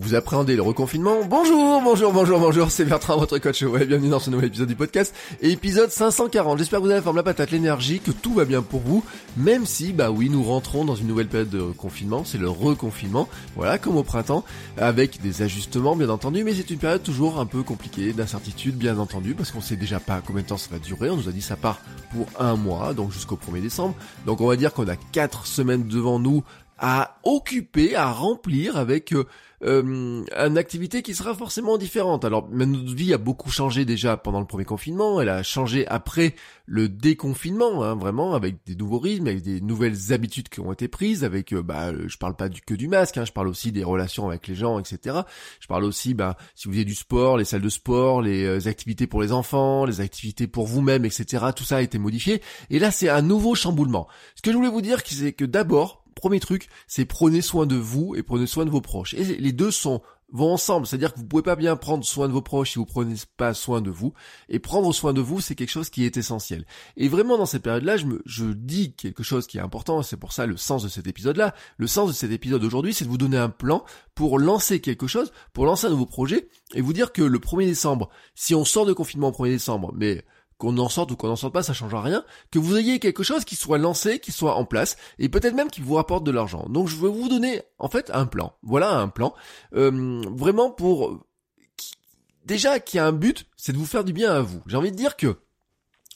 Vous appréhendez le reconfinement Bonjour, bonjour, bonjour, bonjour, c'est Bertrand, votre coach. Ouais, bienvenue dans ce nouvel épisode du podcast, épisode 540. J'espère que vous avez la forme, la patate, l'énergie, que tout va bien pour vous, même si, bah oui, nous rentrons dans une nouvelle période de confinement, c'est le reconfinement, voilà, comme au printemps, avec des ajustements, bien entendu, mais c'est une période toujours un peu compliquée, d'incertitude, bien entendu, parce qu'on sait déjà pas combien de temps ça va durer, on nous a dit ça part pour un mois, donc jusqu'au 1er décembre, donc on va dire qu'on a 4 semaines devant nous à occuper, à remplir avec... Euh, euh, une activité qui sera forcément différente. Alors notre vie a beaucoup changé déjà pendant le premier confinement, elle a changé après le déconfinement, hein, vraiment avec des nouveaux rythmes, avec des nouvelles habitudes qui ont été prises, avec euh, bah je parle pas du que du masque, hein, je parle aussi des relations avec les gens, etc. Je parle aussi bah si vous avez du sport, les salles de sport, les euh, activités pour les enfants, les activités pour vous-même, etc. Tout ça a été modifié. Et là c'est un nouveau chamboulement. Ce que je voulais vous dire, c'est que d'abord premier truc, c'est prenez soin de vous et prenez soin de vos proches. Et les deux sont vont ensemble, c'est-à-dire que vous pouvez pas bien prendre soin de vos proches si vous prenez pas soin de vous. Et prendre soin de vous, c'est quelque chose qui est essentiel. Et vraiment dans cette période-là, je me, je dis quelque chose qui est important. C'est pour ça le sens de cet épisode-là. Le sens de cet épisode aujourd'hui, c'est de vous donner un plan pour lancer quelque chose, pour lancer un nouveau projet et vous dire que le 1er décembre, si on sort de confinement au 1er décembre, mais qu'on en sorte ou qu'on en sorte pas, ça changera rien, que vous ayez quelque chose qui soit lancé, qui soit en place, et peut-être même qui vous rapporte de l'argent. Donc je vais vous donner en fait un plan. Voilà un plan. Euh, vraiment pour... Déjà qui a un but, c'est de vous faire du bien à vous. J'ai envie de dire que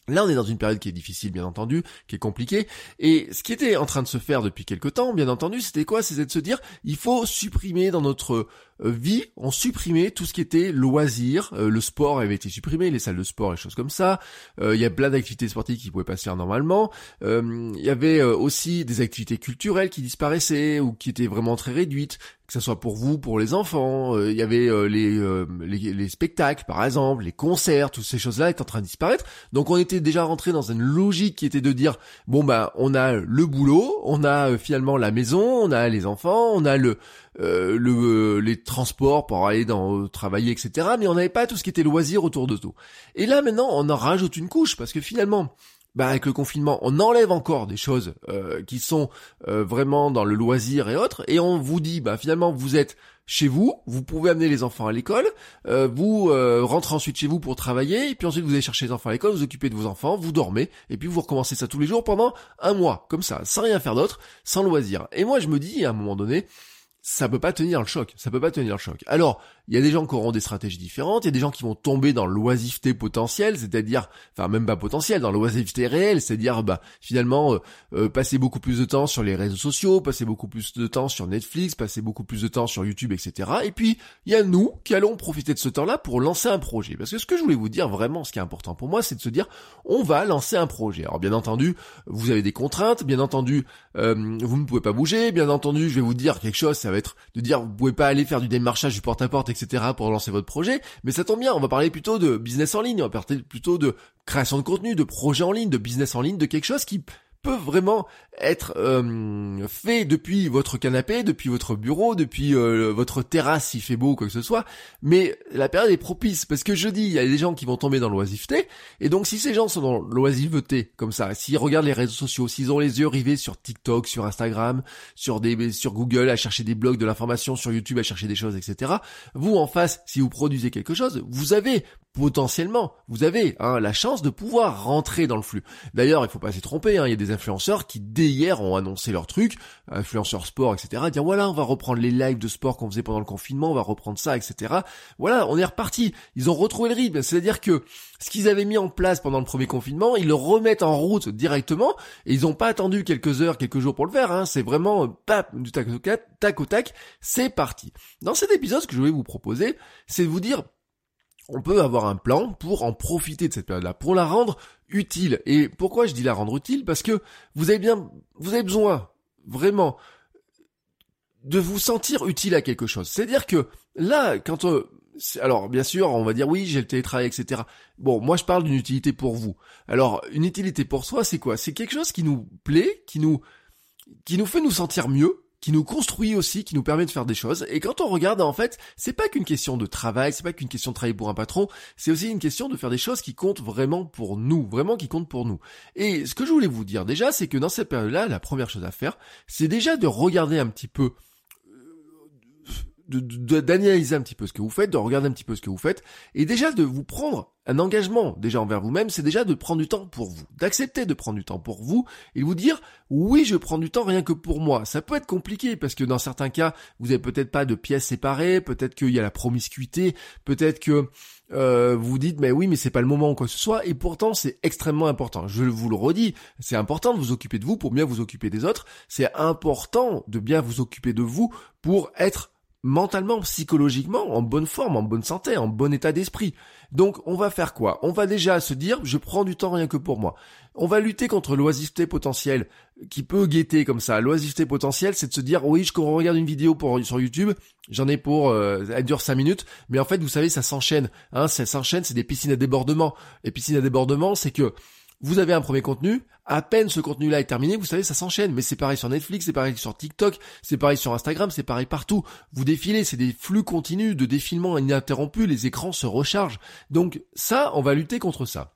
Là, on est dans une période qui est difficile, bien entendu, qui est compliquée. Et ce qui était en train de se faire depuis quelque temps, bien entendu, c'était quoi? C'était de se dire, il faut supprimer dans notre vie, on supprimait tout ce qui était loisir, euh, le sport avait été supprimé, les salles de sport, les choses comme ça. Euh, il y a plein d'activités sportives qui pouvaient pas se faire normalement. Il y avait aussi des activités culturelles qui disparaissaient ou qui étaient vraiment très réduites que ce soit pour vous, pour les enfants, il y avait les, les, les, spectacles par exemple, les concerts, toutes ces choses-là étaient en train de disparaître. Donc on était déjà rentré dans une logique qui était de dire bon bah on a le boulot, on a finalement la maison, on a les enfants, on a le euh, le, euh, les transports pour aller dans travailler, etc. Mais on n'avait pas tout ce qui était loisir autour de tout. Et là maintenant, on en rajoute une couche parce que finalement, bah avec le confinement, on enlève encore des choses euh, qui sont vraiment dans le loisir et autres, et on vous dit, bah finalement vous êtes chez vous, vous pouvez amener les enfants à l'école, vous rentrez ensuite chez vous pour travailler, et puis ensuite vous allez chercher les enfants à l'école, vous occupez de vos enfants, vous dormez, et puis vous recommencez ça tous les jours pendant un mois, comme ça, sans rien faire d'autre, sans loisir. Et moi je me dis à un moment donné, ça peut pas tenir le choc. Ça peut pas tenir le choc. Alors, il y a des gens qui auront des stratégies différentes, il y a des gens qui vont tomber dans l'oisiveté potentielle, c'est-à-dire, enfin même pas potentielle, dans l'oisiveté réelle, c'est-à-dire bah finalement euh, euh, passer beaucoup plus de temps sur les réseaux sociaux, passer beaucoup plus de temps sur Netflix, passer beaucoup plus de temps sur YouTube, etc. Et puis il y a nous qui allons profiter de ce temps-là pour lancer un projet. Parce que ce que je voulais vous dire vraiment, ce qui est important pour moi, c'est de se dire, on va lancer un projet. Alors bien entendu, vous avez des contraintes, bien entendu, euh, vous ne pouvez pas bouger, bien entendu, je vais vous dire quelque chose, ça va être de dire, vous pouvez pas aller faire du démarchage du porte-à-porte, etc. pour lancer votre projet. Mais ça tombe bien, on va parler plutôt de business en ligne, on va parler plutôt de création de contenu, de projet en ligne, de business en ligne, de quelque chose qui peut vraiment être euh, fait depuis votre canapé, depuis votre bureau, depuis euh, votre terrasse s'il fait beau ou quoi que ce soit. Mais la période est propice parce que je dis, il y a des gens qui vont tomber dans l'oisiveté. Et donc si ces gens sont dans l'oisiveté comme ça, s'ils regardent les réseaux sociaux, s'ils ont les yeux rivés sur TikTok, sur Instagram, sur Google à chercher des blogs de l'information, sur YouTube à chercher des choses, etc. Vous en face, si vous produisez quelque chose, vous avez potentiellement, vous avez hein, la chance de pouvoir rentrer dans le flux. D'ailleurs, il faut pas s'y tromper, hein, il y a des influenceurs qui dès hier ont annoncé leur truc, influenceurs sport, etc. Dire voilà, on va reprendre les lives de sport qu'on faisait pendant le confinement, on va reprendre ça, etc. Voilà, on est reparti. Ils ont retrouvé le rythme, c'est-à-dire que ce qu'ils avaient mis en place pendant le premier confinement, ils le remettent en route directement, et ils n'ont pas attendu quelques heures, quelques jours pour le faire. Hein. C'est vraiment pap du tac au tac, tac au tac, c'est parti. Dans cet épisode, ce que je voulais vous proposer, c'est de vous dire on peut avoir un plan pour en profiter de cette période-là, pour la rendre utile. Et pourquoi je dis la rendre utile? Parce que vous avez bien, vous avez besoin, vraiment, de vous sentir utile à quelque chose. C'est-à-dire que là, quand euh, alors bien sûr, on va dire oui, j'ai le télétravail, etc. Bon, moi je parle d'une utilité pour vous. Alors une utilité pour soi, c'est quoi? C'est quelque chose qui nous plaît, qui nous qui nous fait nous sentir mieux, qui nous construit aussi, qui nous permet de faire des choses. Et quand on regarde, en fait, c'est pas qu'une question de travail, c'est pas qu'une question de travailler pour un patron, c'est aussi une question de faire des choses qui comptent vraiment pour nous, vraiment qui comptent pour nous. Et ce que je voulais vous dire déjà, c'est que dans cette période-là, la première chose à faire, c'est déjà de regarder un petit peu d'analyser un petit peu ce que vous faites, de regarder un petit peu ce que vous faites, et déjà de vous prendre un engagement déjà envers vous-même, c'est déjà de prendre du temps pour vous, d'accepter de prendre du temps pour vous et de vous dire oui, je prends du temps rien que pour moi. Ça peut être compliqué parce que dans certains cas, vous avez peut-être pas de pièces séparées, peut-être qu'il y a la promiscuité, peut-être que euh, vous dites mais oui, mais c'est pas le moment ou quoi que ce soit, et pourtant c'est extrêmement important. Je vous le redis, c'est important de vous occuper de vous pour bien vous occuper des autres. C'est important de bien vous occuper de vous pour être mentalement, psychologiquement, en bonne forme, en bonne santé, en bon état d'esprit. Donc on va faire quoi? On va déjà se dire, je prends du temps rien que pour moi. On va lutter contre l'oisiveté potentielle qui peut guetter comme ça. L'oisiveté potentielle, c'est de se dire, oui, je regarde une vidéo sur YouTube, j'en ai pour, euh, elle dure 5 minutes, mais en fait, vous savez, ça s'enchaîne. Hein, ça s'enchaîne, c'est des piscines à débordement. Les piscines à débordement, c'est que vous avez un premier contenu, à peine ce contenu-là est terminé, vous savez, ça s'enchaîne. Mais c'est pareil sur Netflix, c'est pareil sur TikTok, c'est pareil sur Instagram, c'est pareil partout. Vous défilez, c'est des flux continus de défilement ininterrompus, les écrans se rechargent. Donc ça, on va lutter contre ça.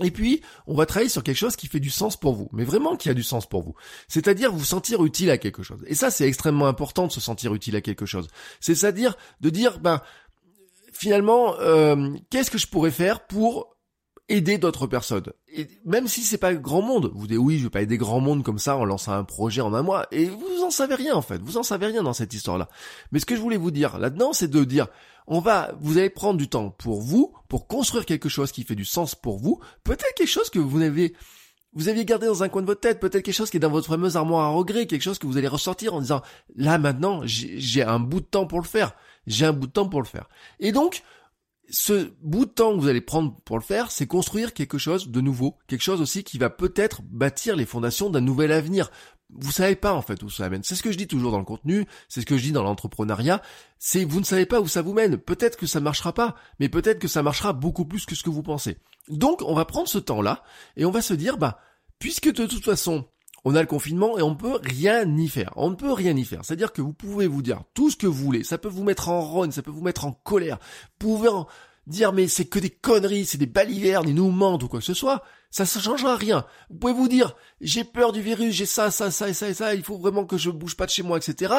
Et puis, on va travailler sur quelque chose qui fait du sens pour vous, mais vraiment qui a du sens pour vous. C'est-à-dire vous sentir utile à quelque chose. Et ça, c'est extrêmement important de se sentir utile à quelque chose. C'est-à-dire de dire, ben, finalement, euh, qu'est-ce que je pourrais faire pour aider d'autres personnes. Et même si c'est pas grand monde, vous dites oui, je vais pas aider grand monde comme ça en lançant un projet en un mois, et vous en savez rien en fait, vous en savez rien dans cette histoire-là. Mais ce que je voulais vous dire là-dedans, c'est de dire, on va, vous allez prendre du temps pour vous, pour construire quelque chose qui fait du sens pour vous, peut-être quelque chose que vous n'avez vous aviez gardé dans un coin de votre tête, peut-être quelque chose qui est dans votre fameuse armoire à regret, quelque chose que vous allez ressortir en disant, là maintenant, j'ai un bout de temps pour le faire. J'ai un bout de temps pour le faire. Et donc, ce bout de temps que vous allez prendre pour le faire, c'est construire quelque chose de nouveau, quelque chose aussi qui va peut-être bâtir les fondations d'un nouvel avenir. Vous savez pas en fait où ça mène. C'est ce que je dis toujours dans le contenu, c'est ce que je dis dans l'entrepreneuriat, c'est vous ne savez pas où ça vous mène. Peut-être que ça marchera pas, mais peut-être que ça marchera beaucoup plus que ce que vous pensez. Donc on va prendre ce temps-là et on va se dire bah puisque de toute façon on a le confinement et on ne peut rien y faire. On ne peut rien y faire. C'est-à-dire que vous pouvez vous dire tout ce que vous voulez. Ça peut vous mettre en rogne, ça peut vous mettre en colère. Vous pouvez en dire mais c'est que des conneries, c'est des balivernes, ils nous mentent ou quoi que ce soit. Ça ne changera rien. Vous pouvez vous dire j'ai peur du virus, j'ai ça, ça, ça et ça et ça, il faut vraiment que je bouge pas de chez moi, etc.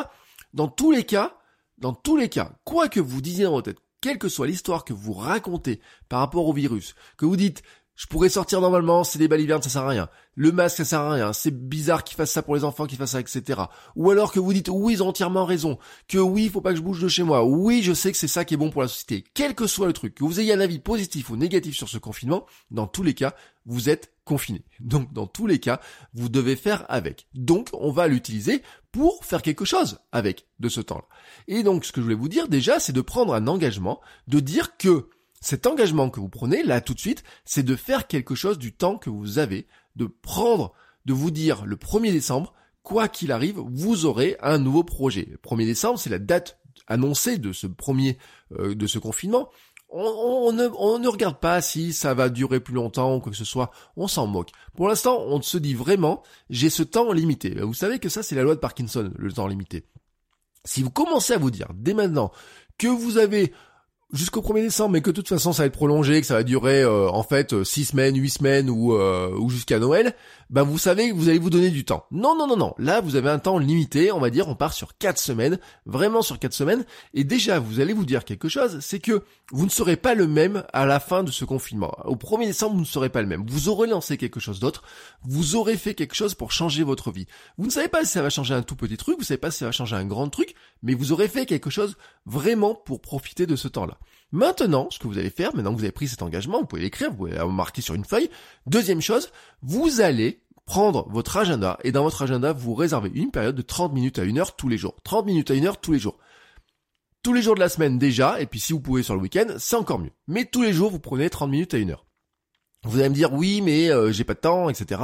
Dans tous les cas, dans tous les cas, quoi que vous disiez dans votre tête, quelle que soit l'histoire que vous racontez par rapport au virus, que vous dites je pourrais sortir normalement, c'est des balivernes, ça sert à rien. Le masque, ça sert à rien. C'est bizarre qu'ils fassent ça pour les enfants, qu'ils fassent ça, etc. Ou alors que vous dites, oui, ils ont entièrement raison. Que oui, il faut pas que je bouge de chez moi. Oui, je sais que c'est ça qui est bon pour la société. Quel que soit le truc, que vous ayez un avis positif ou négatif sur ce confinement, dans tous les cas, vous êtes confiné. Donc, dans tous les cas, vous devez faire avec. Donc, on va l'utiliser pour faire quelque chose avec de ce temps-là. Et donc, ce que je voulais vous dire déjà, c'est de prendre un engagement, de dire que cet engagement que vous prenez là tout de suite, c'est de faire quelque chose du temps que vous avez, de prendre, de vous dire le 1er décembre, quoi qu'il arrive, vous aurez un nouveau projet. Le 1er décembre, c'est la date annoncée de ce premier, euh, de ce confinement. On, ne, on, ne, regarde pas si ça va durer plus longtemps ou quoi que ce soit, on s'en moque. Pour l'instant, on se dit vraiment, j'ai ce temps limité. Vous savez que ça, c'est la loi de Parkinson, le temps limité. Si vous commencez à vous dire dès maintenant que vous avez jusqu'au 1er décembre, mais que de toute façon ça va être prolongé, que ça va durer euh, en fait 6 semaines, 8 semaines ou, euh, ou jusqu'à Noël, ben vous savez que vous allez vous donner du temps. Non, non, non, non. Là, vous avez un temps limité, on va dire, on part sur 4 semaines, vraiment sur 4 semaines, et déjà, vous allez vous dire quelque chose, c'est que vous ne serez pas le même à la fin de ce confinement. Au 1er décembre, vous ne serez pas le même. Vous aurez lancé quelque chose d'autre, vous aurez fait quelque chose pour changer votre vie. Vous ne savez pas si ça va changer un tout petit truc, vous savez pas si ça va changer un grand truc, mais vous aurez fait quelque chose vraiment pour profiter de ce temps-là. Maintenant, ce que vous allez faire, maintenant que vous avez pris cet engagement, vous pouvez l'écrire, vous pouvez le marquer sur une feuille. Deuxième chose, vous allez prendre votre agenda et dans votre agenda, vous réservez une période de 30 minutes à une heure tous les jours. 30 minutes à une heure tous les jours. Tous les jours de la semaine déjà, et puis si vous pouvez sur le week-end, c'est encore mieux. Mais tous les jours, vous prenez 30 minutes à une heure. Vous allez me dire oui, mais euh, j'ai pas de temps, etc.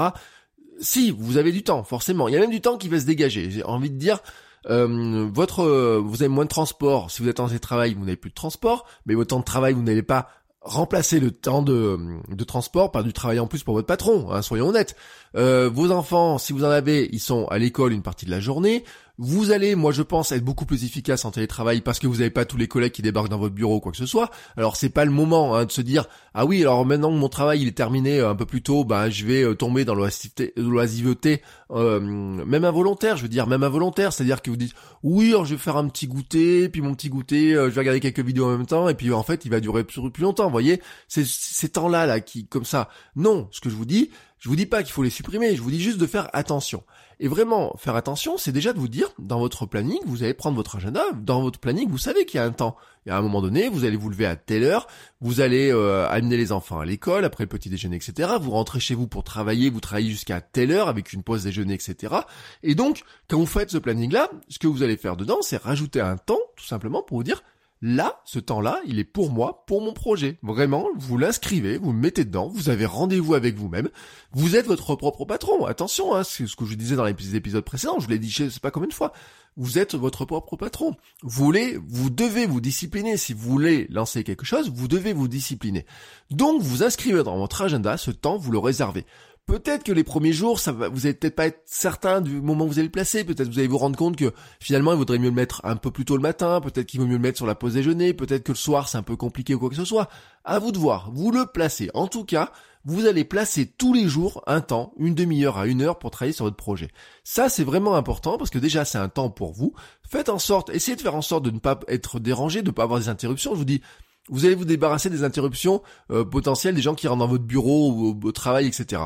Si, vous avez du temps, forcément. Il y a même du temps qui va se dégager. J'ai envie de dire, Euh, votre, vous avez moins de transport. Si vous êtes en télétravail, vous n'avez plus de transport, mais votre temps de travail, vous n'allez pas remplacer le temps de, de, transport par du travail en plus pour votre patron, hein, soyons honnêtes. Euh, vos enfants, si vous en avez, ils sont à l'école une partie de la journée. Vous allez, moi je pense, être beaucoup plus efficace en télétravail parce que vous n'avez pas tous les collègues qui débarquent dans votre bureau ou quoi que ce soit. Alors c'est pas le moment hein, de se dire ah oui alors maintenant que mon travail il est terminé euh, un peu plus tôt, bah je vais euh, tomber dans l'oisiveté, euh, même involontaire. Je veux dire même involontaire, c'est-à-dire que vous dites oui je vais faire un petit goûter, puis mon petit goûter, je vais regarder quelques vidéos en même temps et puis en fait il va durer plus, longtemps. Vous voyez, c'est ces temps-là là qui comme ça. Non, ce que je vous dis, je vous dis pas qu'il faut les supprimer, je vous dis juste de faire attention. Et vraiment, faire attention, c'est déjà de vous dire, dans votre planning, vous allez prendre votre agenda, dans votre planning, vous savez qu'il y a un temps. Y a un moment donné, vous allez vous lever à telle heure, vous allez euh, amener les enfants à l'école, après le petit déjeuner, etc. Vous rentrez chez vous pour travailler, vous travaillez jusqu'à telle heure avec une pause déjeuner, etc. Et donc, quand vous faites ce planning-là, ce que vous allez faire dedans, c'est rajouter un temps, tout simplement, pour vous dire, Là, ce temps-là, il est pour moi, pour mon projet. Vraiment, vous l'inscrivez, vous le mettez dedans, vous avez rendez-vous avec vous-même. Vous êtes votre propre patron. Attention, hein, c'est ce que je disais dans les épisodes précédents, je l'ai dit je sais pas combien de fois. Vous êtes votre propre patron. Vous voulez, vous devez vous discipliner. Si vous voulez lancer quelque chose, vous devez vous discipliner. Donc, vous inscrivez dans votre agenda ce temps, vous le réservez. Peut-être que les premiers jours, ça va, vous allez peut-être pas être certain du moment où vous allez le placer. Peut-être vous allez vous rendre compte que finalement, il vaudrait mieux le mettre un peu plus tôt le matin. Peut-être qu'il vaut mieux le mettre sur la pause déjeuner. Peut-être que le soir, c'est un peu compliqué ou quoi que ce soit. À vous de voir. Vous le placez. En tout cas, vous allez placer tous les jours un temps, une demi-heure à une heure pour travailler sur votre projet. Ça, c'est vraiment important parce que déjà, c'est un temps pour vous. Faites en sorte, essayez de faire en sorte de ne pas être dérangé, de ne pas avoir des interruptions. Je vous dis, vous allez vous débarrasser des interruptions euh, potentielles des gens qui rentrent dans votre bureau ou au travail, etc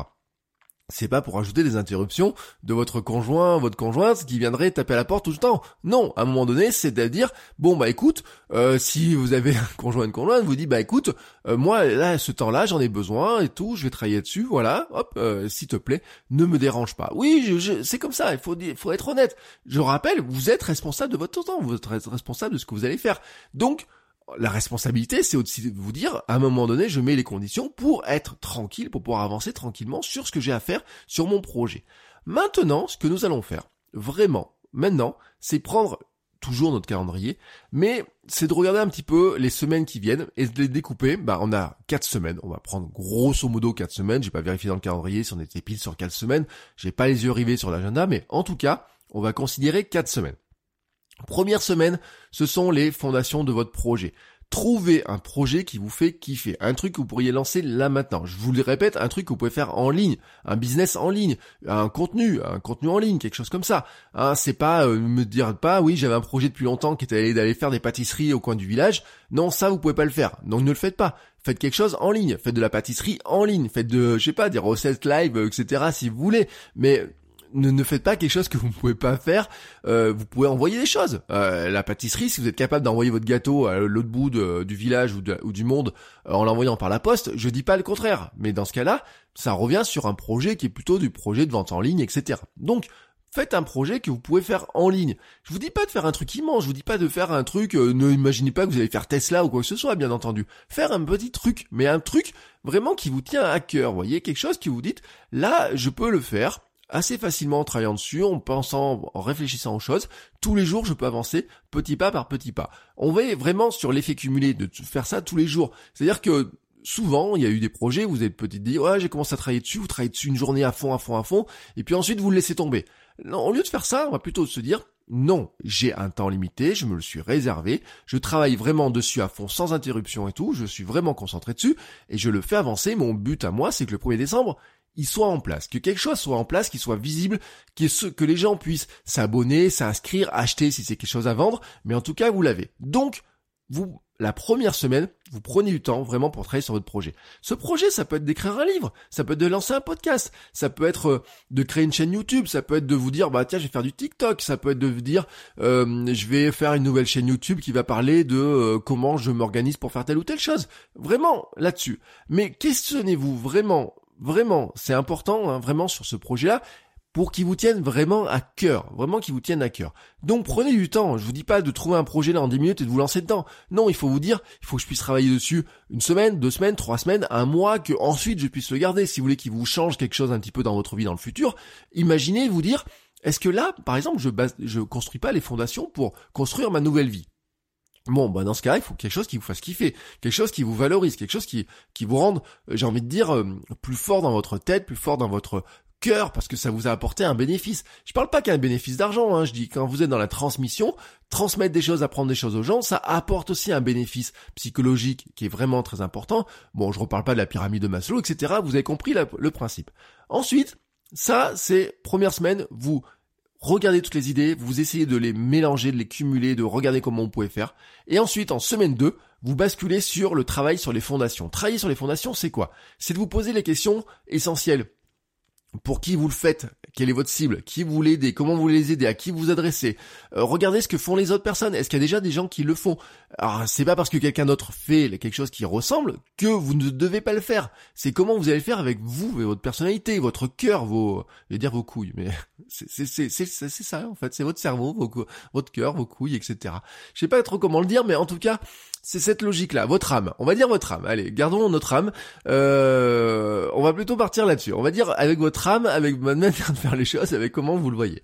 c'est pas pour ajouter des interruptions de votre conjoint, votre conjointe qui viendrait taper à la porte tout le temps. Non, à un moment donné, c'est à dire bon bah écoute, euh, si vous avez un conjoint, une conjointe, vous dit bah écoute, euh, moi là ce temps-là j'en ai besoin et tout, je vais travailler dessus, voilà, hop, euh, s'il te plaît, ne me dérange pas. Oui, je, c'est comme ça, il faut il faut être honnête. Je rappelle, vous êtes responsable de votre temps, vous êtes responsable de ce que vous allez faire. Donc la responsabilité, c'est aussi de vous dire, à un moment donné, je mets les conditions pour être tranquille, pour pouvoir avancer tranquillement sur ce que j'ai à faire sur mon projet. Maintenant, ce que nous allons faire, vraiment, maintenant, c'est prendre toujours notre calendrier, mais c'est de regarder un petit peu les semaines qui viennent et de les découper. Bah, on a quatre semaines. On va prendre grosso modo quatre semaines. J'ai pas vérifié dans le calendrier si on était pile sur quatre semaines. J'ai pas les yeux rivés sur l'agenda, mais en tout cas, on va considérer quatre semaines. Première semaine, ce sont les fondations de votre projet. Trouvez un projet qui vous fait kiffer, un truc que vous pourriez lancer là maintenant. Je vous le répète, un truc que vous pouvez faire en ligne, un business en ligne, un contenu, un contenu en ligne, quelque chose comme ça. Hein, c'est pas euh, me dire pas oui j'avais un projet depuis longtemps qui était d'aller faire des pâtisseries au coin du village. Non ça vous pouvez pas le faire, donc ne le faites pas. Faites quelque chose en ligne, faites de la pâtisserie en ligne, faites de je sais pas des recettes live etc si vous voulez, mais ne, ne faites pas quelque chose que vous ne pouvez pas faire. Euh, vous pouvez envoyer des choses. Euh, la pâtisserie, si vous êtes capable d'envoyer votre gâteau à l'autre bout du village ou, du monde euh, en l'envoyant par la poste, je dis pas le contraire. Mais dans ce cas-là, ça revient sur un projet qui est plutôt du projet de vente en ligne, etc. Donc, faites un projet que vous pouvez faire en ligne. Je vous dis pas de faire un truc immense, je vous dis pas de faire un truc, ne imaginez pas que vous allez faire Tesla ou quoi que ce soit, bien entendu. Faire un petit truc, mais un truc vraiment qui vous tient à cœur, voyez, quelque chose qui vous dites, là, je peux le faire, assez facilement en travaillant dessus, en pensant, en réfléchissant aux choses. Tous les jours, je peux avancer petit pas par petit pas. On va vraiment sur l'effet cumulé de faire ça tous les jours. C'est-à-dire que souvent, il y a eu des projets, vous êtes peut-être dit, ouais, j'ai commencé à travailler dessus, vous travaillez dessus une journée à fond, à fond, à fond, et puis ensuite vous le laissez tomber. Non, au lieu de faire ça, on va plutôt se dire, non, j'ai un temps limité, je me le suis réservé, je travaille vraiment dessus à fond sans interruption et tout, je suis vraiment concentré dessus, et je le fais avancer. Mon but à moi, c'est que le 1er décembre, il soit en place, que quelque chose soit en place, qu'il soit visible, que, les gens puissent s'abonner, s'inscrire, acheter si c'est quelque chose à vendre, mais en tout cas vous l'avez. Donc, vous, la première semaine, vous prenez du temps vraiment pour travailler sur votre projet. Ce projet, ça peut être d'écrire un livre, ça peut être de lancer un podcast, ça peut être euh, de créer une chaîne YouTube, ça peut être de vous dire, bah tiens, je vais faire du TikTok, ça peut être de vous dire, euh, je vais faire une nouvelle chaîne YouTube qui va parler de euh, comment je m'organise pour faire telle ou telle chose. Vraiment là-dessus. Mais questionnez-vous vraiment vraiment, c'est important, hein, vraiment sur ce projet-là. pour qu'ils vous tiennent vraiment à cœur, vraiment qu'ils vous tiennent à cœur. Donc prenez du temps, je vous dis pas de trouver un projet là en 10 minutes et de vous lancer dedans. Non, il faut vous dire, il faut que je puisse travailler dessus une semaine, deux semaines, trois semaines, un mois, que ensuite je puisse le garder. Si vous voulez qu'il vous change quelque chose un petit peu dans votre vie dans le futur, imaginez vous dire, est-ce que là, par exemple, je base, je construis pas les fondations pour construire ma nouvelle vie? Bon, bah dans ce cas, il faut quelque chose qui vous fasse kiffer, quelque chose qui vous valorise, quelque chose qui qui vous rende, euh, j'ai envie de dire, euh, plus fort dans votre tête, plus fort dans votre cœur, parce que ça vous a apporté un bénéfice. Je parle pas qu'un bénéfice d'argent, hein, je dis quand vous êtes dans la transmission, transmettre des choses, apprendre des choses aux gens, ça apporte aussi un bénéfice psychologique qui est vraiment très important. Bon, je reparle pas de la pyramide de Maslow, etc. Vous avez compris le principe. Ensuite, ça, c'est première semaine, vous regardez toutes les idées, vous essayez de les mélanger, de les cumuler, de regarder comment on pouvait faire. Et ensuite, en semaine 2, vous basculez sur le travail sur les fondations. Travailler sur les fondations, c'est quoi? C'est de vous poser les questions essentielles pour qui vous le faites, quelle est votre cible, qui vous aider, comment vous les aider, à qui vous adressez? Euh, regardez ce que font les autres personnes. Est-ce qu'il y a déjà des gens qui le font? Alors c'est pas parce que quelqu'un d'autre fait quelque chose qui ressemble que vous ne devez pas le faire. C'est comment vous allez le faire avec vous et votre personnalité, votre cœur, vos, je vais dire vos couilles, mais c'est c'est c'est ça en fait. C'est votre cerveau, vos, votre cœur, vos couilles, etc. Je sais pas trop comment le dire, mais en tout cas c'est cette logique-là, votre âme. On va dire votre âme. Allez, gardons notre âme. Euh, on va plutôt partir là-dessus. On va dire avec votre âme, avec votre manière de faire les choses, avec comment vous le voyez.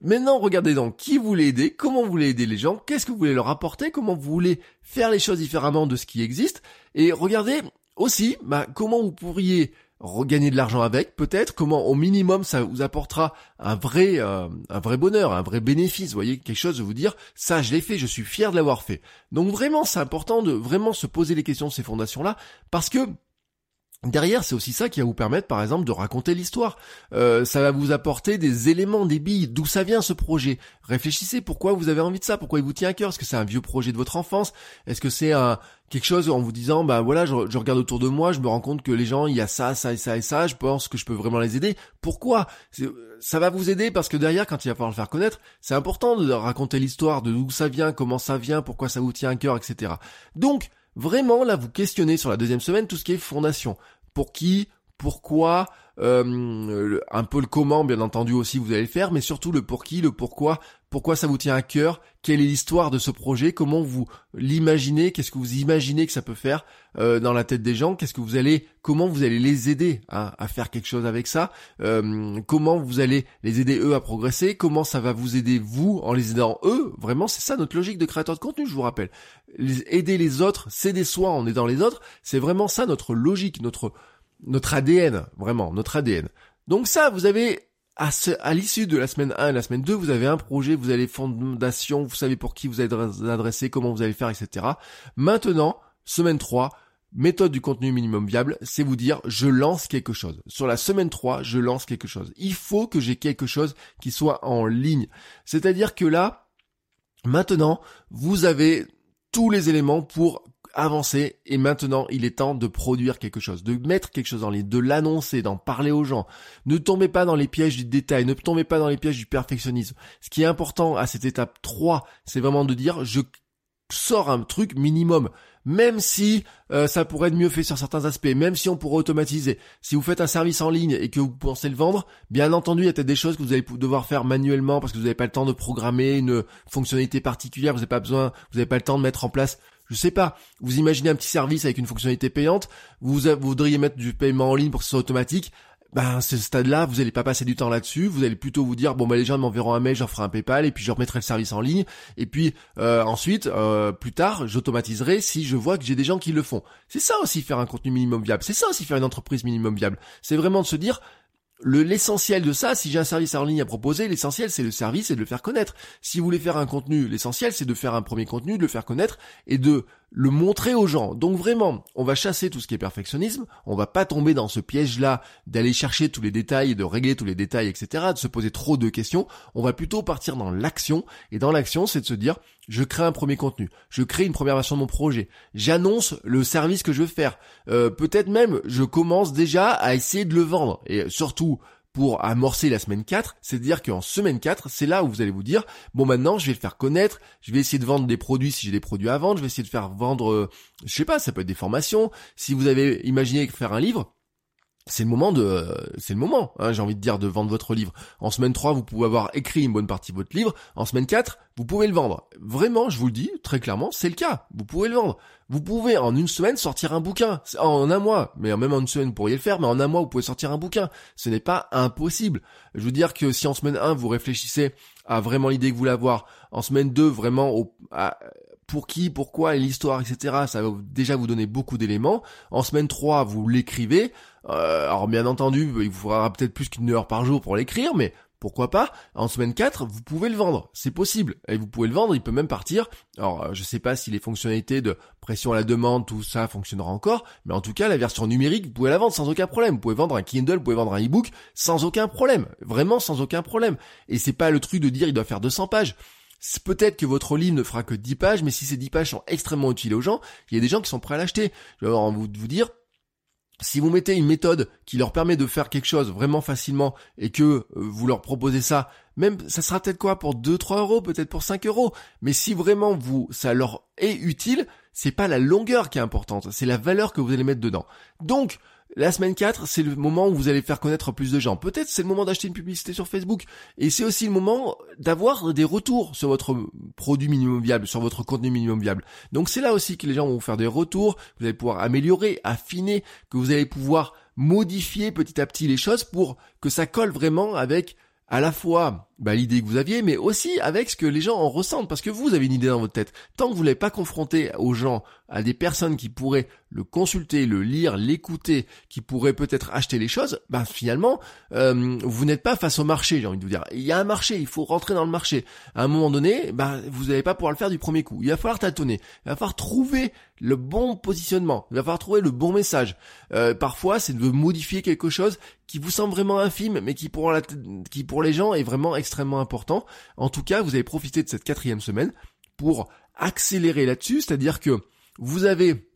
Maintenant, regardez donc qui vous voulez aider, comment vous voulez aider les gens, qu'est-ce que vous voulez leur apporter, comment vous voulez faire les choses différemment de ce qui existe, et regardez aussi bah, comment vous pourriez regagner de l'argent avec, peut-être, comment au minimum ça vous apportera un vrai, euh, un vrai bonheur, un vrai bénéfice, vous voyez, quelque chose de vous dire, ça je l'ai fait, je suis fier de l'avoir fait. Donc vraiment c'est important de vraiment se poser les questions de ces fondations-là, parce que Derrière, c'est aussi ça qui va vous permettre, par exemple, de raconter l'histoire. Euh, ça va vous apporter des éléments, des billes. D'où ça vient ce projet? Réfléchissez. Pourquoi vous avez envie de ça? Pourquoi il vous tient à cœur? Est-ce que c'est un vieux projet de votre enfance? Est-ce que c'est un quelque chose en vous disant, bah voilà, je, regarde autour de moi, je me rends compte que les gens, il y a ça, ça et ça et ça. Je pense que je peux vraiment les aider? Pourquoi? Ça va vous aider parce que derrière, quand il va falloir le faire connaître, c'est important de raconter l'histoire, de d'où ça vient, comment ça vient, pourquoi ça vous tient à cœur, etc. Donc Vraiment, là, vous questionnez sur la deuxième semaine tout ce qui est fondation. Pour qui, pourquoi, euh, un peu le comment, bien entendu aussi, vous allez le faire, mais surtout le pour qui, le pourquoi, pourquoi ça vous tient à cœur, quelle est l'histoire de ce projet, comment vous l'imaginez, qu'est-ce que vous imaginez que ça peut faire euh, dans la tête des gens, qu'est-ce que vous allez, comment vous allez les aider à, faire quelque chose avec ça, euh, comment vous allez les aider eux à progresser, comment ça va vous aider vous en les aidant eux, vraiment c'est ça notre logique de créateur de contenu, je vous rappelle. aider les autres, s'aider soi en aidant les autres, c'est vraiment ça notre logique, notre notre ADN, vraiment, notre ADN. Donc ça, vous avez à, l'issue de la semaine 1 et la semaine 2, vous avez un projet, vous avez fondation, vous savez pour qui vous allez adresser, comment vous allez faire, etc. Maintenant, semaine 3, méthode du contenu minimum viable, c'est vous dire je lance quelque chose. Sur la semaine 3, je lance quelque chose. Il faut que j'ai quelque chose qui soit en ligne. C'est-à-dire que là, maintenant, vous avez tous les éléments pour avancé et maintenant il est temps de produire quelque chose, de mettre quelque chose en ligne, de l'annoncer, d'en parler aux gens. Ne tombez pas dans les pièges du détail, ne tombez pas dans les pièges du perfectionnisme. Ce qui est important à cette étape 3, c'est vraiment de dire je sors un truc minimum. Même si euh, ça pourrait être mieux fait sur certains aspects, même si on pourrait automatiser. Si vous faites un service en ligne et que vous pensez le vendre, bien entendu, il y a peut-être des choses que vous allez devoir faire manuellement parce que vous n'avez pas le temps de programmer une fonctionnalité particulière, vous n'avez pas besoin, vous n'avez pas le temps de mettre en place je sais pas, vous imaginez un petit service avec une fonctionnalité payante, vous, voudriez mettre du paiement en ligne pour que ce soit automatique, ben ce stade-là, vous n'allez pas passer du temps là-dessus, vous allez plutôt vous dire bon ben les gens m'enverront un mail, j'en ferai un PayPal et puis je remettrai le service en ligne. Et puis euh, ensuite euh, plus tard j'automatiserai si je vois que j'ai des gens qui le font. C'est ça aussi faire un contenu minimum viable, c'est ça aussi faire une entreprise minimum viable. C'est vraiment de se dire le l'essentiel de ça, si j'ai un service en ligne à proposer, l'essentiel c'est le service et de le faire connaître. Si vous voulez faire un contenu, l'essentiel c'est de faire un premier contenu, de le faire connaître et de le montrer aux gens. Donc vraiment, on va chasser tout ce qui est perfectionnisme, on va pas tomber dans ce piège-là d'aller chercher tous les détails, de régler tous les détails, etc., de se poser trop de questions. On va plutôt partir dans l'action, et dans l'action, c'est de se dire, je crée un premier contenu, je crée une première version de mon projet, j'annonce le service que je veux faire, euh, peut-être même je commence déjà à essayer de le vendre, et surtout pour amorcer la semaine 4, c'est-à-dire qu'en semaine 4, c'est là où vous allez vous dire, bon maintenant je vais le faire connaître, je vais essayer de vendre des produits si j'ai des produits à vendre, je vais essayer de faire vendre, euh, je sais pas, ça peut être des formations, si vous avez imaginé faire un livre, c'est le moment de c'est le moment hein, j'ai envie de dire de vendre votre livre. En semaine 3 vous pouvez avoir écrit une bonne partie de votre livre. En semaine 4 vous pouvez le vendre. Vraiment je vous le dis très clairement c'est le cas. Vous pouvez le vendre. Vous pouvez en une semaine sortir un bouquin. En un mois mais même en une semaine vous pourriez le faire mais en un mois vous pouvez sortir un bouquin. Ce n'est pas impossible. Je veux dire que si en semaine 1 vous réfléchissez à vraiment l'idée que vous voulez avoir en semaine 2 vraiment au, pour qui, pourquoi et l'histoire, etc. Ça va déjà vous donner beaucoup d'éléments. En semaine 3, vous l'écrivez. Euh, alors bien entendu, il vous faudra peut-être plus qu'une heure par jour pour l'écrire, mais pourquoi pas En semaine 4, vous pouvez le vendre, c'est possible. Et vous pouvez le vendre, il peut même partir. Alors, euh, je sais pas si les fonctionnalités de pression à la demande, tout ça fonctionnera encore, mais en tout cas, la version numérique, vous pouvez la vendre sans aucun problème. Vous pouvez vendre un Kindle, vous pouvez vendre un e-book sans aucun problème. Vraiment sans aucun problème. Et c'est pas le truc de dire il doit faire 200 pages. Peut-être que votre livre ne fera que 10 pages, mais si ces 10 pages sont extrêmement utiles aux gens, il y a des gens qui sont prêts à l'acheter. Je vais vous, vous dire, si vous mettez une méthode qui leur permet de faire quelque chose vraiment facilement et que euh, vous leur proposez ça, même ça sera peut-être quoi pour 2-3 euros, peut-être pour 5 euros. Mais si vraiment vous ça leur est utile, c'est pas la longueur qui est importante, c'est la valeur que vous allez mettre dedans. Donc la semaine 4, c'est le moment où vous allez faire connaître plus de gens. Peut-être c'est le moment d'acheter une publicité sur Facebook. Et c'est aussi le moment d'avoir des retours sur votre produit minimum viable, sur votre contenu minimum viable. Donc c'est là aussi que les gens vont faire des retours, vous allez pouvoir améliorer, affiner, que vous allez pouvoir modifier petit à petit les choses pour que ça colle vraiment avec à la fois bah, l'idée que vous aviez, mais aussi avec ce que les gens en ressentent, parce que vous avez une idée dans votre tête. Tant que vous l'avez pas confronté aux gens, à des personnes qui pourraient le consulter, le lire, l'écouter, qui pourraient peut-être acheter les choses, bah finalement, euh, vous n'êtes pas face au marché, j'ai envie de vous dire. Il y a un marché, il faut rentrer dans le marché. À un moment donné, bah, vous n'allez pas pouvoir le faire du premier coup. Il va falloir tâtonner. Il va falloir trouver le bon positionnement. Il va falloir trouver le bon message. Euh, parfois, c'est de modifier quelque chose qui vous semble vraiment infime, mais qui pour, la qui pour les gens est vraiment extrêmement important. En tout cas, vous avez profité de cette quatrième semaine pour accélérer là-dessus, c'est-à-dire que vous avez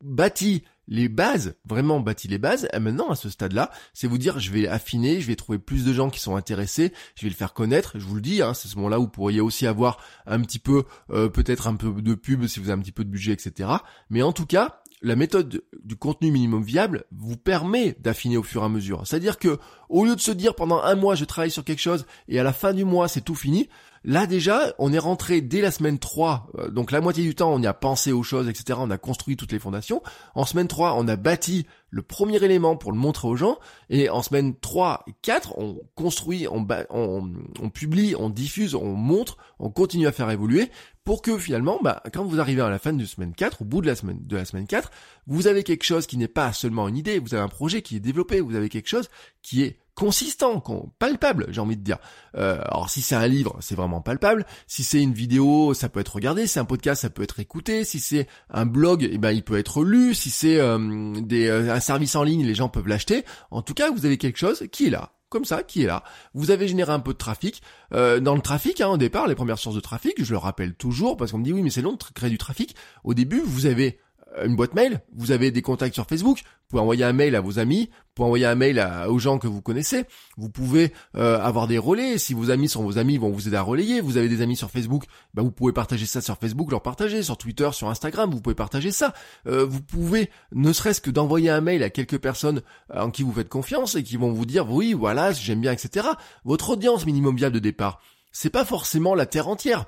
bâti les bases, vraiment bâti les bases, et maintenant à ce stade-là, c'est vous dire je vais affiner, je vais trouver plus de gens qui sont intéressés, je vais le faire connaître, je vous le dis, hein, c'est ce moment-là où vous pourriez aussi avoir un petit peu, euh, peut-être un peu de pub si vous avez un petit peu de budget, etc. Mais en tout cas, la méthode du contenu minimum viable vous permet d'affiner au fur et à mesure. C'est-à-dire que, au lieu de se dire pendant un mois je travaille sur quelque chose et à la fin du mois c'est tout fini, Là déjà, on est rentré dès la semaine 3, euh, donc la moitié du temps on y a pensé aux choses, etc. On a construit toutes les fondations. En semaine 3, on a bâti le premier élément pour le montrer aux gens. Et en semaine 3 et 4, on construit, on, on, publie, on diffuse, on montre, on continue à faire évoluer pour que finalement, bah, quand vous arrivez à la fin de semaine 4, au bout de la semaine, de la semaine 4, vous avez quelque chose qui n'est pas seulement une idée, vous avez un projet qui est développé, vous avez quelque chose qui est consistant, palpable, j'ai envie de dire. Euh, alors si c'est un livre, c'est vraiment palpable. Si c'est une vidéo, ça peut être regardé. Si c'est un podcast, ça peut être écouté. Si c'est un blog, eh ben il peut être lu. Si c'est euh, euh, un service en ligne, les gens peuvent l'acheter. En tout cas, vous avez quelque chose qui est là comme ça, qui est là. Vous avez généré un peu de trafic. Euh, dans le trafic, hein, au départ, les premières sources de trafic, je le rappelle toujours, parce qu'on me dit oui, mais c'est long de créer du trafic. Au début, vous avez une boîte mail, vous avez des contacts sur Facebook, vous pouvez envoyer un mail à vos amis, vous pouvez envoyer un mail aux gens que vous connaissez, vous pouvez euh, avoir des relais, si vos amis sont vos amis, ils vont vous aider à relayer, vous avez des amis sur Facebook, bah vous pouvez partager ça sur Facebook, leur partager, sur Twitter, sur Instagram, vous pouvez partager ça, euh, vous pouvez ne serait-ce que d'envoyer un mail à quelques personnes euh, en qui vous faites confiance et qui vont vous dire oui voilà j'aime bien etc. Votre audience minimum viable de départ, c'est pas forcément la terre entière.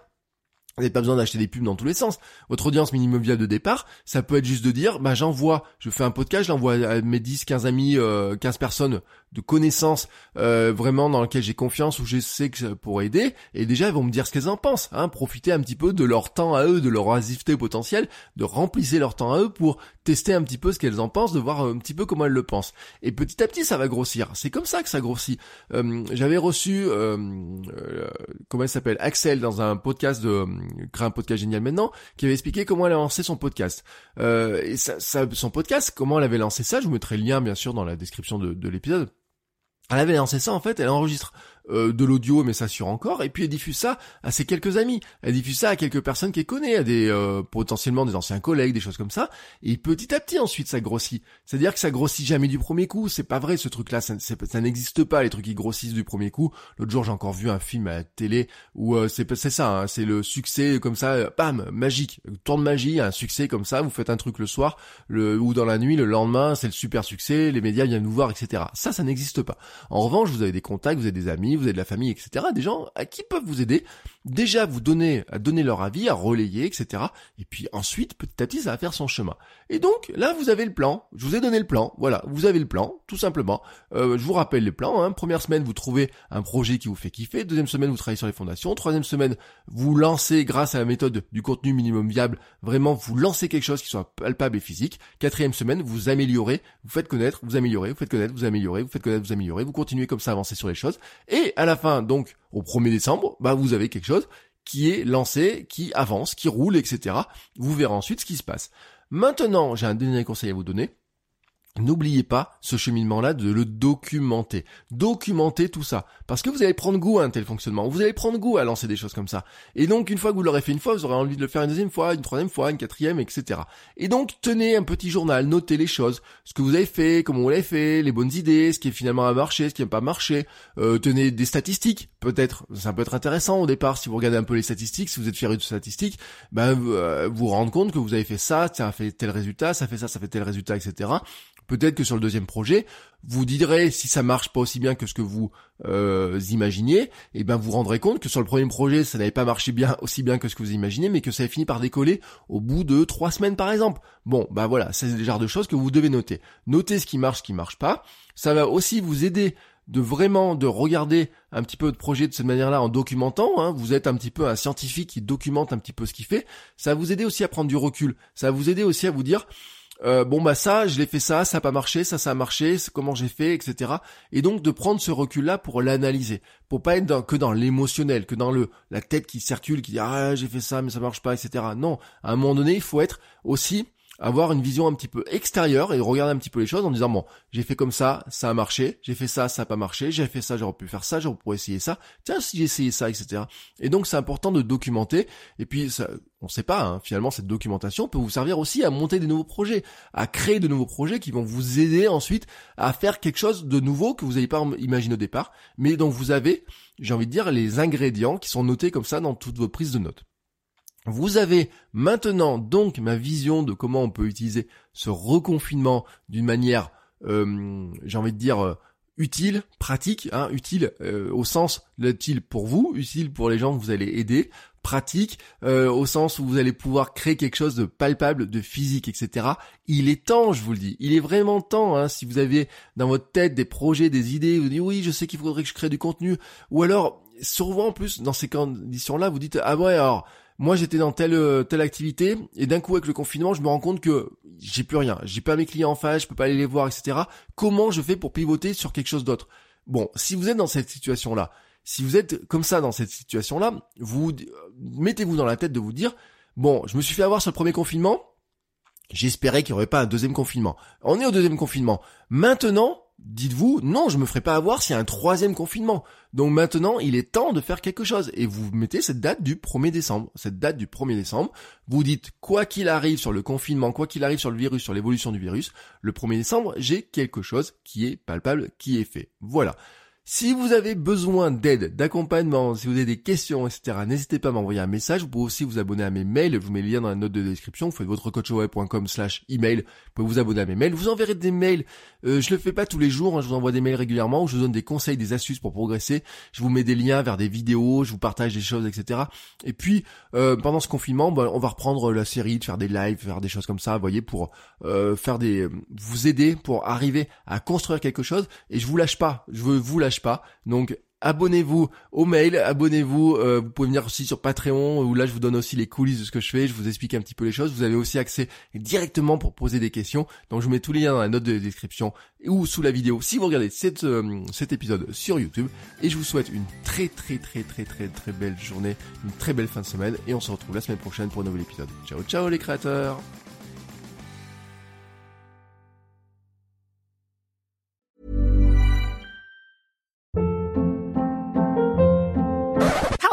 Vous n'avez pas besoin d'acheter des pubs dans tous les sens. Votre audience minimum viable de départ, ça peut être juste de dire, bah j'envoie, je fais un podcast, j'envoie à mes 10, 15 amis, 15 euh, personnes de connaissances euh, vraiment dans lesquelles j'ai confiance, où je sais que ça pourrait aider, et déjà ils vont me dire ce qu'elles en pensent. Hein, profiter un petit peu de leur temps à eux, de leur oisiveté potentielle, de remplir leur temps à eux pour tester un petit peu ce qu'elles en pensent, de voir un petit peu comment elles le pensent. Et petit à petit ça va grossir. C'est comme ça que ça grossit. Euh, j'avais reçu, comment elle s'appelle, Axel dans un podcast de créer un podcast génial maintenant, qui avait expliqué comment elle a lancé son podcast. Euh, et ça, son podcast, comment elle avait lancé ça, je vous mettrai le lien bien sûr dans la description de, de l'épisode. Elle avait lancé ça en fait, elle enregistre euh, de l'audio, mais s'assure encore, et puis elle diffuse ça à ses quelques amis, elle diffuse ça à quelques personnes qu'elle connaît, à des euh, potentiellement des anciens collègues, des choses comme ça, et petit à petit ensuite ça grossit. C'est-à-dire que ça grossit jamais du premier coup, c'est pas vrai ce truc-là, ça, ça n'existe pas les trucs qui grossissent du premier coup. L'autre jour j'ai encore vu un film à la télé où euh, c'est c'est ça, hein, c'est le succès comme ça, bam, magique, tour de magie, un succès comme ça, vous faites un truc le soir, le, ou dans la nuit, le lendemain c'est le super succès, les médias viennent nous voir, etc. Ça, ça n'existe pas. En revanche, vous avez des contacts, vous avez des amis, vous avez de la famille, etc. Des gens à qui peuvent vous aider. Déjà, vous donner, à donner leur avis, à relayer, etc. Et puis ensuite, petit à petit, ça va faire son chemin. Et donc, là, vous avez le plan. Je vous ai donné le plan. Voilà, vous avez le plan, tout simplement. Euh, je vous rappelle les plans. Hein. Première semaine, vous trouvez un projet qui vous fait kiffer. Deuxième semaine, vous travaillez sur les fondations. Troisième semaine, vous lancez, grâce à la méthode du contenu minimum viable, vraiment, vous lancez quelque chose qui soit palpable et physique. Quatrième semaine, vous améliorez, vous faites connaître, vous améliorez, vous faites connaître, vous améliorez, vous faites connaître, vous améliorez, vous continuez comme ça à avancer sur les choses. Et à la fin, donc, au 1er décembre, bah, vous avez quelque chose qui est lancé, qui avance, qui roule, etc. Vous verrez ensuite ce qui se passe. Maintenant, j'ai un dernier conseil à vous donner. N'oubliez pas ce cheminement-là de le documenter. Documenter tout ça. Parce que vous allez prendre goût à un tel fonctionnement. Vous allez prendre goût à lancer des choses comme ça. Et donc, une fois que vous l'aurez fait une fois, vous aurez envie de le faire une deuxième fois, une troisième fois, une quatrième, etc. Et donc, tenez un petit journal, notez les choses. Ce que vous avez fait, comment vous l'avez fait, les bonnes idées, ce qui finalement a marché, ce qui n'a pas marché. Euh, tenez des statistiques, peut-être. Ça peut être intéressant au départ, si vous regardez un peu les statistiques, si vous êtes fier de statistiques, ben, vous euh, vous rendez compte que vous avez fait ça, ça a fait tel résultat, ça fait ça, ça fait tel résultat, etc. Peut-être que sur le deuxième projet, vous direz si ça marche pas aussi bien que ce que vous euh, imaginiez, et eh ben vous rendrez compte que sur le premier projet, ça n'avait pas marché bien aussi bien que ce que vous imaginez, mais que ça a fini par décoller au bout de trois semaines par exemple. Bon, bah voilà, c'est le genre de choses que vous devez noter. Notez ce qui marche, ce qui marche pas. Ça va aussi vous aider de vraiment de regarder un petit peu votre projet de cette manière-là en documentant. Hein. Vous êtes un petit peu un scientifique qui documente un petit peu ce qu'il fait. Ça va vous aider aussi à prendre du recul. Ça va vous aider aussi à vous dire euh, bon bah ça, je l'ai fait ça, ça n'a pas marché, ça ça a marché, comment j'ai fait, etc. Et donc de prendre ce recul-là pour l'analyser, pour pas être que dans l'émotionnel, que dans le la tête qui circule, qui dit ah j'ai fait ça mais ça marche pas, etc. Non, à un moment donné, il faut être aussi avoir une vision un petit peu extérieure et regarder un petit peu les choses en disant bon j'ai fait comme ça ça a marché j'ai fait ça ça a pas marché j'ai fait ça j'aurais pu faire ça j'aurais pu essayer ça tiens si j'ai essayé ça etc et donc c'est important de documenter. Et puis ça, on sait pas hein, finalement cette documentation peut vous servir aussi à monter des nouveaux projets à créer de nouveaux projets qui vont vous aider ensuite à faire quelque chose de nouveau que vous n'avez pas imaginé au départ mais dont vous avez j'ai envie de dire les ingrédients qui sont notés comme ça dans toutes vos prises de notes vous avez maintenant donc ma vision de comment on peut utiliser ce reconfinement d'une manière, euh, j'ai envie de dire, euh, utile, pratique, hein, utile euh, au sens utile pour vous, utile pour les gens que vous allez aider, pratique au sens où vous allez pouvoir créer quelque chose de palpable, de physique, etc. Il est temps, je vous le dis, il est vraiment temps. Hein, si vous avez dans votre tête des projets, des idées, vous dites oui, je sais qu'il faudrait que je crée du contenu, ou alors souvent en plus dans ces conditions-là, vous dites ah ouais alors moi j'étais dans telle euh, telle activité et d'un coup avec le confinement je me rends compte que j'ai plus rien, j'ai pas mes clients en face, je peux pas aller les voir, etc. Comment je fais pour pivoter sur quelque chose d'autre? Bon, si vous êtes dans cette situation là, si vous êtes comme ça dans cette situation là, vous mettez-vous dans la tête de vous dire bon, je me suis fait avoir sur le premier confinement, j'espérais qu'il n'y aurait pas un deuxième confinement. On est au deuxième confinement. Maintenant, dites-vous, non, je me ferai pas avoir s'il y a un troisième confinement. Donc maintenant, il est temps de faire quelque chose. Et vous mettez cette date du 1er décembre. Cette date du 1er décembre, vous dites, quoi qu'il arrive sur le confinement, quoi qu'il arrive sur le virus, sur l'évolution du virus, le 1er décembre, j'ai quelque chose qui est palpable, qui est fait. Voilà. Si vous avez besoin d'aide, d'accompagnement, si vous avez des questions, etc., n'hésitez pas à m'envoyer un message. Vous pouvez aussi vous abonner à mes mails. Je vous mets le lien dans la note de description. Vous faites votre coachweb.com slash email. Vous pouvez vous abonner à mes mails. Vous enverrez des mails. Euh, je le fais pas tous les jours. Hein. Je vous envoie des mails régulièrement où je vous donne des conseils, des astuces pour progresser. Je vous mets des liens vers des vidéos. Je vous partage des choses, etc. Et puis, euh, pendant ce confinement, ben, on va reprendre la série, de faire des lives, faire des choses comme ça, vous voyez, pour euh, faire des, vous aider pour arriver à construire quelque chose. Et je vous lâche pas. Je veux vous lâcher pas. Donc abonnez-vous au mail, abonnez-vous, euh, vous pouvez venir aussi sur Patreon où là je vous donne aussi les coulisses de ce que je fais, je vous explique un petit peu les choses, vous avez aussi accès directement pour poser des questions, donc je vous mets tous les liens dans la note de description ou sous la vidéo si vous regardez cette, euh, cet épisode sur YouTube. Et je vous souhaite une très très très très très très belle journée, une très belle fin de semaine. Et on se retrouve la semaine prochaine pour un nouvel épisode. Ciao ciao les créateurs